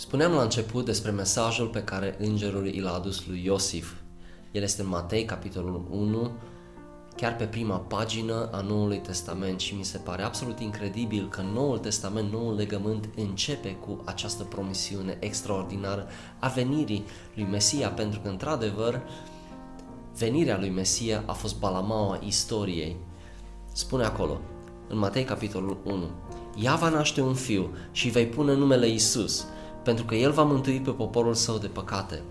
Spuneam la început despre mesajul pe care îngerul i l-a adus lui Iosif. El este în Matei, capitolul 1, chiar pe prima pagină a Noului Testament și mi se pare absolut incredibil că Noul Testament, Noul Legământ începe cu această promisiune extraordinară a venirii lui Mesia, pentru că într-adevăr venirea lui Mesia a fost balamaua istoriei. Spune acolo, în Matei capitolul 1, Ea va naște un fiu și vei pune numele Isus, pentru că El va mântui pe poporul său de păcate.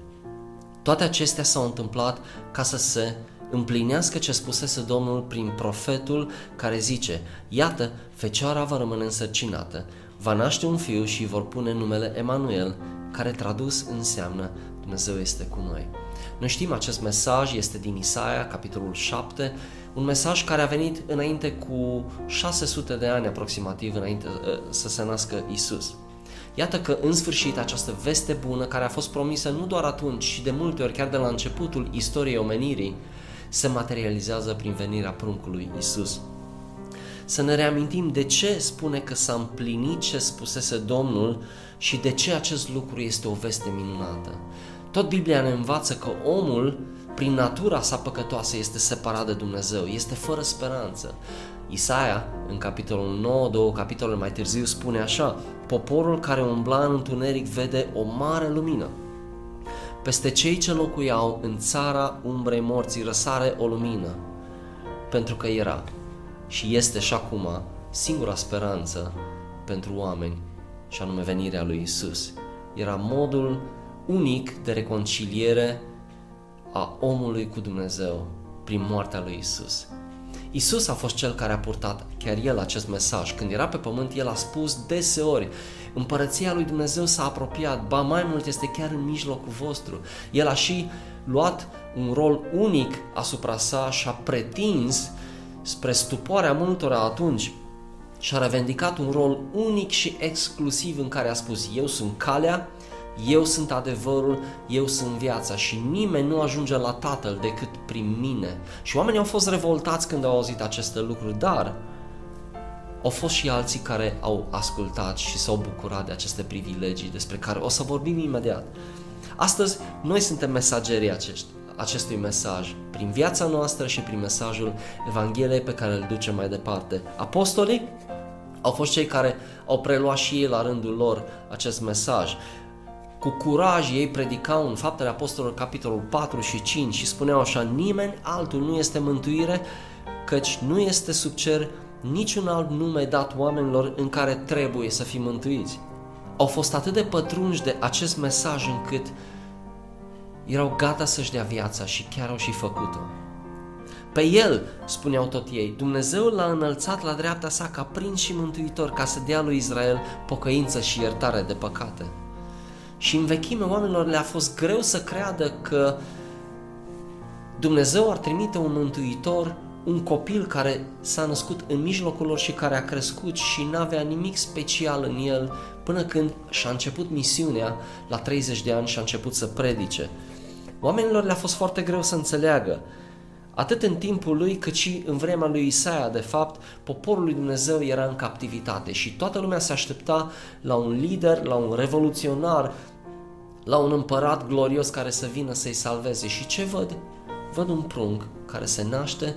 Toate acestea s-au întâmplat ca să se împlinească ce spusese Domnul prin profetul care zice, Iată, fecioara va rămâne însărcinată, va naște un fiu și vor pune numele Emanuel, care tradus înseamnă Dumnezeu este cu noi. Noi știm acest mesaj, este din Isaia, capitolul 7, un mesaj care a venit înainte cu 600 de ani aproximativ înainte uh, să se nască Isus. Iată că în sfârșit această veste bună care a fost promisă nu doar atunci, ci de multe ori chiar de la începutul istoriei omenirii, se materializează prin venirea pruncului Isus. Să ne reamintim de ce spune că s-a împlinit ce spusese Domnul și de ce acest lucru este o veste minunată. Tot Biblia ne învață că omul, prin natura sa păcătoasă, este separat de Dumnezeu, este fără speranță. Isaia, în capitolul 9, două capitole mai târziu, spune așa, poporul care umbla în întuneric vede o mare lumină. Peste cei ce locuiau în țara umbrei morții răsare o lumină, pentru că era și este și acum singura speranță pentru oameni, și anume venirea lui Isus. Era modul unic de reconciliere a omului cu Dumnezeu prin moartea lui Isus. Isus a fost cel care a purtat chiar el acest mesaj. Când era pe pământ, el a spus deseori, împărăția lui Dumnezeu s-a apropiat, ba mai mult este chiar în mijlocul vostru. El a și luat un rol unic asupra sa și a pretins spre stupoarea multora atunci și a revendicat un rol unic și exclusiv în care a spus eu sunt calea, eu sunt adevărul, eu sunt viața și nimeni nu ajunge la Tatăl decât prin mine. Și oamenii au fost revoltați când au auzit aceste lucruri, dar au fost și alții care au ascultat și s-au bucurat de aceste privilegii despre care o să vorbim imediat. Astăzi, noi suntem mesagerii acești, acestui mesaj, prin viața noastră și prin mesajul Evangheliei pe care îl ducem mai departe. Apostolii au fost cei care au preluat și ei la rândul lor acest mesaj cu curaj ei predicau în Faptele Apostolilor capitolul 4 și 5 și spuneau așa, nimeni altul nu este mântuire, căci nu este sub cer niciun alt nume dat oamenilor în care trebuie să fim mântuiți. Au fost atât de pătrunși de acest mesaj încât erau gata să-și dea viața și chiar au și făcut-o. Pe el, spuneau tot ei, Dumnezeu l-a înălțat la dreapta sa ca prinț și mântuitor ca să dea lui Israel pocăință și iertare de păcate. Și în vechime oamenilor le-a fost greu să creadă că Dumnezeu ar trimite un mântuitor, un copil care s-a născut în mijlocul lor și care a crescut și n-avea nimic special în el până când și-a început misiunea la 30 de ani și a început să predice. Oamenilor le-a fost foarte greu să înțeleagă Atât în timpul lui, cât și în vremea lui Isaia, de fapt, poporul lui Dumnezeu era în captivitate și toată lumea se aștepta la un lider, la un revoluționar, la un împărat glorios care să vină să-i salveze. Și ce văd? Văd un prunc care se naște,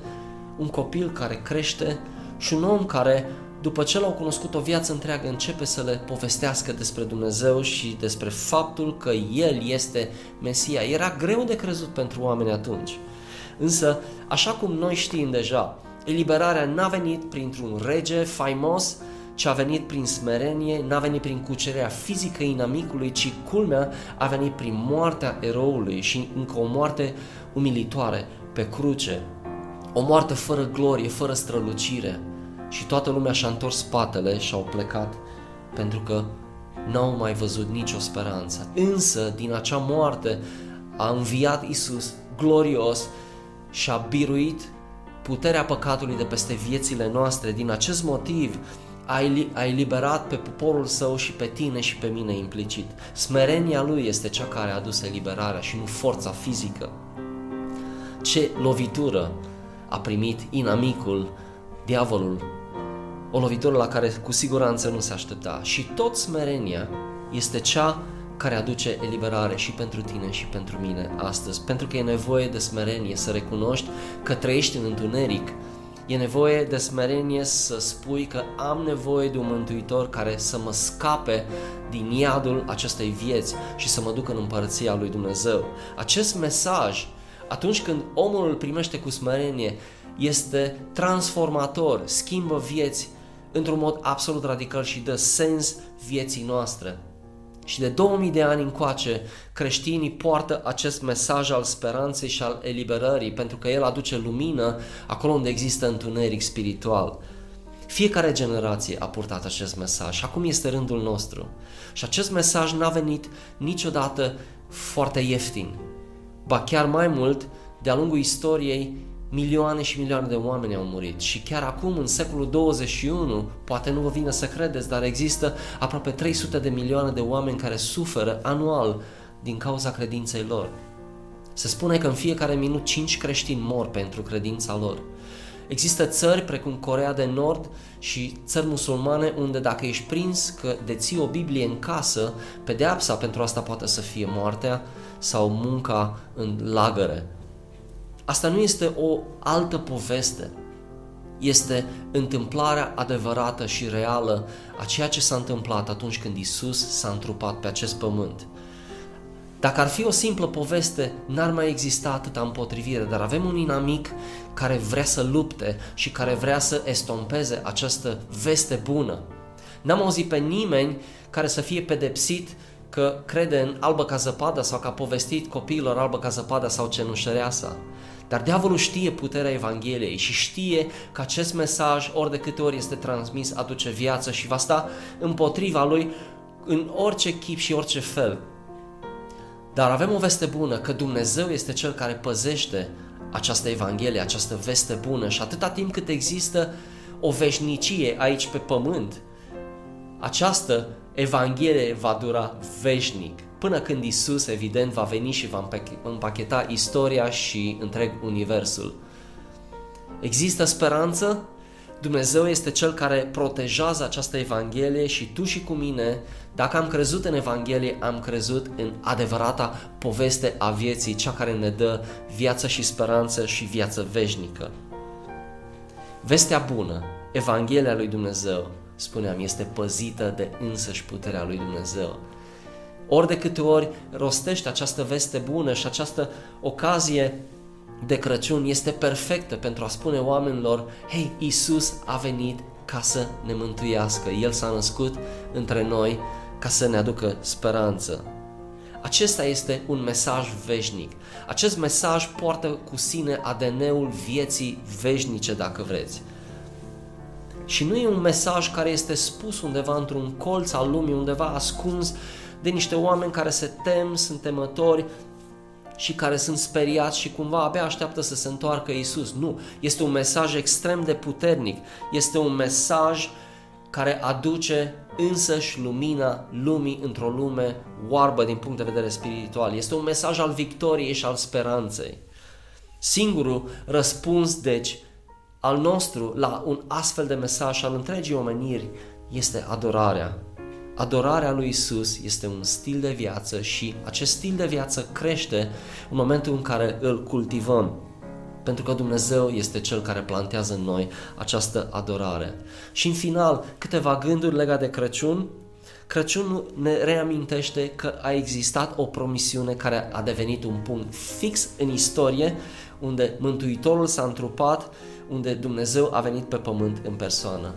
un copil care crește și un om care, după ce l-au cunoscut o viață întreagă, începe să le povestească despre Dumnezeu și despre faptul că El este Mesia. Era greu de crezut pentru oameni atunci. Însă, așa cum noi știm deja, eliberarea n-a venit printr-un rege faimos, ci a venit prin smerenie, n-a venit prin cucerea fizică inamicului, ci culmea a venit prin moartea eroului și încă o moarte umilitoare pe cruce. O moarte fără glorie, fără strălucire. Și toată lumea și-a întors spatele și au plecat pentru că n-au mai văzut nicio speranță. Însă, din acea moarte a înviat Isus glorios și a biruit puterea păcatului de peste viețile noastre. Din acest motiv a eliberat pe poporul său și pe tine și pe mine implicit. Smerenia lui este cea care a adus eliberarea și nu forța fizică. Ce lovitură a primit inamicul, diavolul, o lovitură la care cu siguranță nu se aștepta. Și tot smerenia este cea care aduce eliberare și pentru tine și pentru mine astăzi. Pentru că e nevoie de smerenie să recunoști că trăiești în întuneric. E nevoie de smerenie să spui că am nevoie de un mântuitor care să mă scape din iadul acestei vieți și să mă ducă în împărăția lui Dumnezeu. Acest mesaj, atunci când omul îl primește cu smerenie, este transformator, schimbă vieți într-un mod absolut radical și dă sens vieții noastre. Și de 2000 de ani încoace, creștinii poartă acest mesaj al speranței și al eliberării, pentru că el aduce lumină acolo unde există întuneric spiritual. Fiecare generație a purtat acest mesaj și acum este rândul nostru. Și acest mesaj n-a venit niciodată foarte ieftin. Ba chiar mai mult, de-a lungul istoriei, milioane și milioane de oameni au murit și chiar acum, în secolul 21, poate nu vă vine să credeți, dar există aproape 300 de milioane de oameni care suferă anual din cauza credinței lor. Se spune că în fiecare minut 5 creștini mor pentru credința lor. Există țări precum Corea de Nord și țări musulmane unde dacă ești prins că deții o Biblie în casă, pedeapsa pentru asta poate să fie moartea sau munca în lagăre. Asta nu este o altă poveste, este întâmplarea adevărată și reală a ceea ce s-a întâmplat atunci când Isus s-a întrupat pe acest pământ. Dacă ar fi o simplă poveste, n-ar mai exista atâta împotrivire, dar avem un inamic care vrea să lupte și care vrea să estompeze această veste bună. N-am auzit pe nimeni care să fie pedepsit că crede în albă ca zăpada sau că a povestit copiilor albă ca zăpada sau cenușăreasa. Dar diavolul știe puterea Evangheliei și știe că acest mesaj, ori de câte ori este transmis, aduce viață și va sta împotriva lui în orice chip și orice fel. Dar avem o veste bună, că Dumnezeu este Cel care păzește această Evanghelie, această veste bună și atâta timp cât există o veșnicie aici pe pământ, această Evanghelie va dura veșnic până când Isus, evident, va veni și va împacheta istoria și întreg universul. Există speranță? Dumnezeu este Cel care protejează această Evanghelie și tu și cu mine, dacă am crezut în Evanghelie, am crezut în adevărata poveste a vieții, cea care ne dă viață și speranță și viață veșnică. Vestea bună, Evanghelia lui Dumnezeu, spuneam, este păzită de însăși puterea lui Dumnezeu. Ori de câte ori rostește această veste bună și această ocazie de Crăciun este perfectă pentru a spune oamenilor, hei, Isus a venit ca să ne mântuiască, El s-a născut între noi ca să ne aducă speranță. Acesta este un mesaj veșnic. Acest mesaj poartă cu sine ADN-ul vieții veșnice, dacă vreți. Și nu e un mesaj care este spus undeva într-un colț al lumii, undeva ascuns de niște oameni care se tem, sunt temători și care sunt speriați și cumva abia așteaptă să se întoarcă Isus. Nu, este un mesaj extrem de puternic. Este un mesaj care aduce însăși lumina lumii într-o lume oarbă din punct de vedere spiritual. Este un mesaj al victoriei și al speranței. Singurul răspuns, deci, al nostru la un astfel de mesaj al întregii omeniri este adorarea. Adorarea lui Isus este un stil de viață și acest stil de viață crește în momentul în care îl cultivăm. Pentru că Dumnezeu este Cel care plantează în noi această adorare. Și în final, câteva gânduri legate de Crăciun. Crăciunul ne reamintește că a existat o promisiune care a devenit un punct fix în istorie, unde Mântuitorul s-a întrupat, unde Dumnezeu a venit pe pământ în persoană.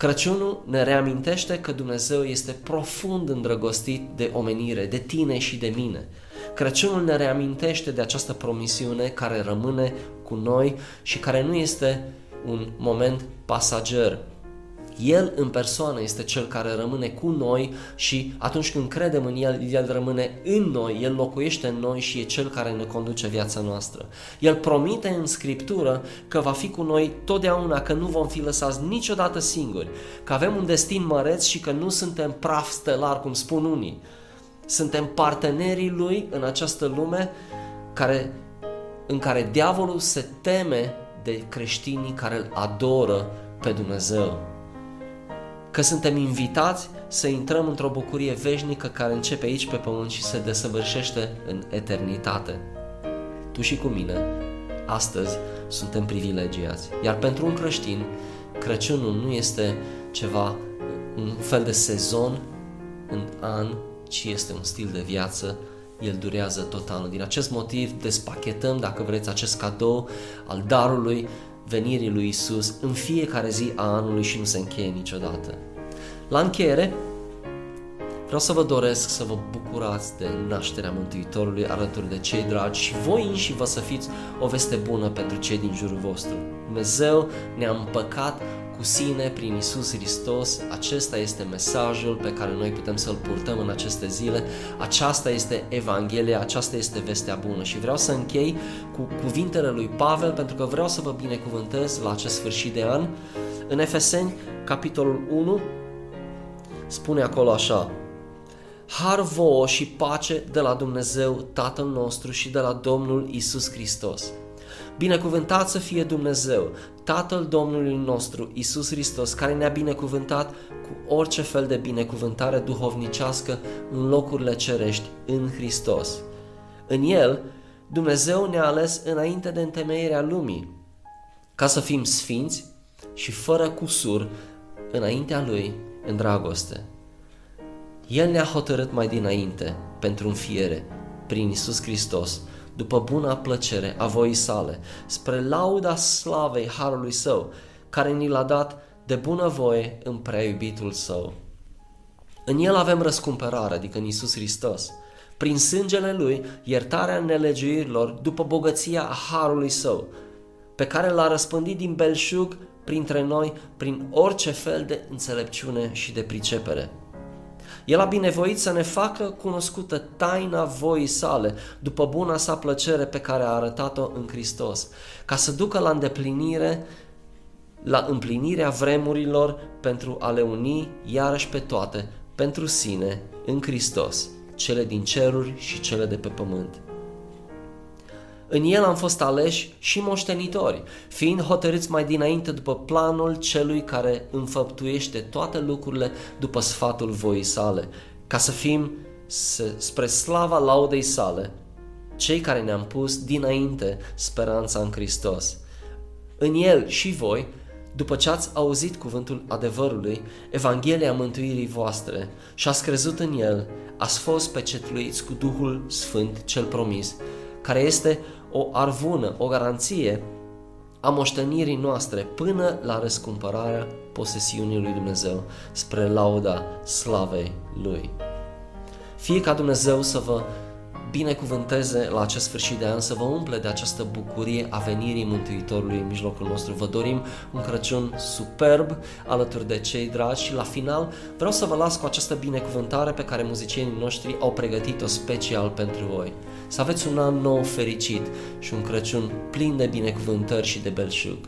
Crăciunul ne reamintește că Dumnezeu este profund îndrăgostit de omenire, de tine și de mine. Crăciunul ne reamintește de această promisiune care rămâne cu noi și care nu este un moment pasager, el în persoană este cel care rămâne cu noi și atunci când credem în El, El rămâne în noi, El locuiește în noi și e cel care ne conduce viața noastră. El promite în Scriptură că va fi cu noi totdeauna, că nu vom fi lăsați niciodată singuri, că avem un destin măreț și că nu suntem praf stelar, cum spun unii. Suntem partenerii Lui în această lume care, în care diavolul se teme de creștinii care îl adoră pe Dumnezeu că suntem invitați să intrăm într-o bucurie veșnică care începe aici pe pământ și se desăvârșește în eternitate. Tu și cu mine, astăzi, suntem privilegiați. Iar pentru un creștin, Crăciunul nu este ceva, un fel de sezon în an, ci este un stil de viață el durează tot anul. Din acest motiv despachetăm, dacă vreți, acest cadou al darului venirii lui Isus în fiecare zi a anului și nu se încheie niciodată. La încheiere, vreau să vă doresc să vă bucurați de nașterea Mântuitorului alături de cei dragi și voi înși vă să fiți o veste bună pentru cei din jurul vostru. Dumnezeu ne-a împăcat cu sine prin Isus Hristos. Acesta este mesajul pe care noi putem să-l purtăm în aceste zile. Aceasta este Evanghelia, aceasta este vestea bună și vreau să închei cu cuvintele lui Pavel pentru că vreau să vă binecuvântez la acest sfârșit de an. În Efeseni, capitolul 1, spune acolo așa, Har vouă și pace de la Dumnezeu Tatăl nostru și de la Domnul Isus Hristos. Binecuvântat să fie Dumnezeu, Tatăl Domnului nostru, Isus Hristos, care ne-a binecuvântat cu orice fel de binecuvântare duhovnicească în locurile cerești, în Hristos. În El, Dumnezeu ne-a ales înainte de întemeierea lumii, ca să fim sfinți și fără cusur înaintea Lui în dragoste. El ne-a hotărât mai dinainte pentru înfiere, prin Isus Hristos, după buna plăcere a voii sale, spre lauda slavei Harului Său, care ni l-a dat de bună voie în prea iubitul Său. În El avem răscumpărare, adică în Isus Hristos, prin sângele Lui, iertarea nelegiuirilor după bogăția a Harului Său, pe care l-a răspândit din belșug printre noi prin orice fel de înțelepciune și de pricepere. El a binevoit să ne facă cunoscută taina voii sale, după buna sa plăcere pe care a arătat-o în Hristos, ca să ducă la îndeplinire la împlinirea vremurilor pentru a le uni iarăși pe toate, pentru sine, în Hristos, cele din ceruri și cele de pe pământ. În el am fost aleși și moștenitori, fiind hotărâți mai dinainte după planul celui care înfăptuiește toate lucrurile după sfatul voii sale, ca să fim spre slava laudei sale, cei care ne-am pus dinainte speranța în Hristos. În el și voi, după ce ați auzit cuvântul adevărului, Evanghelia mântuirii voastre și ați crezut în el, ați fost pecetluiți cu Duhul Sfânt cel promis, care este o arvună, o garanție a moștenirii noastre până la răscumpărarea posesiunii lui Dumnezeu spre lauda slavei Lui. Fie ca Dumnezeu să vă binecuvânteze la acest sfârșit de an, să vă umple de această bucurie a venirii Mântuitorului în mijlocul nostru. Vă dorim un Crăciun superb alături de cei dragi și la final vreau să vă las cu această binecuvântare pe care muzicienii noștri au pregătit-o special pentru voi. Să aveți un an nou fericit și un Crăciun plin de binecuvântări și de belșug.